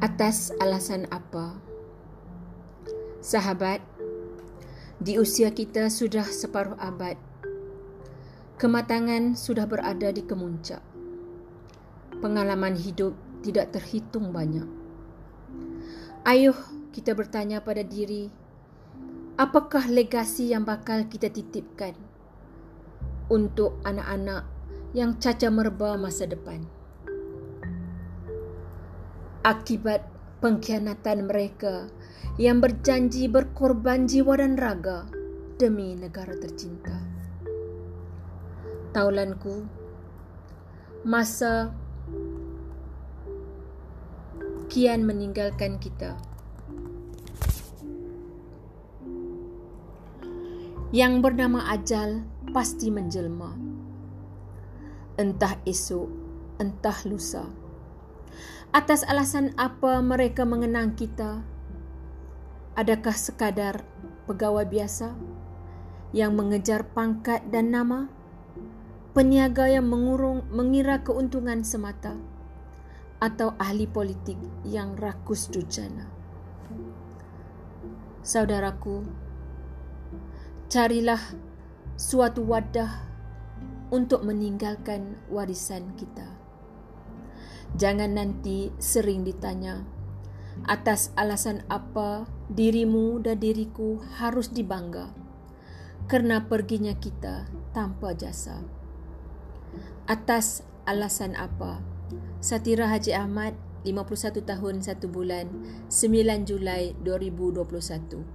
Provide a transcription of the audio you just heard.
Atas alasan apa? Sahabat, di usia kita sudah separuh abad, kematangan sudah berada di kemuncak. Pengalaman hidup tidak terhitung banyak. Ayuh kita bertanya pada diri, apakah legasi yang bakal kita titipkan untuk anak-anak yang caca merba masa depan? Akibat pengkhianatan mereka yang berjanji berkorban jiwa dan raga demi negara tercinta. Taulanku, masa kian meninggalkan kita. Yang bernama Ajal pasti menjelma. Entah esok, entah lusa. Atas alasan apa mereka mengenang kita? Adakah sekadar pegawai biasa yang mengejar pangkat dan nama? Peniaga yang mengurung mengira keuntungan semata? atau ahli politik yang rakus durjana. Saudaraku, carilah suatu wadah untuk meninggalkan warisan kita. Jangan nanti sering ditanya atas alasan apa dirimu dan diriku harus dibangga kerana perginya kita tanpa jasa. Atas alasan apa? Satira Haji Ahmad 51 tahun 1 bulan 9 Julai 2021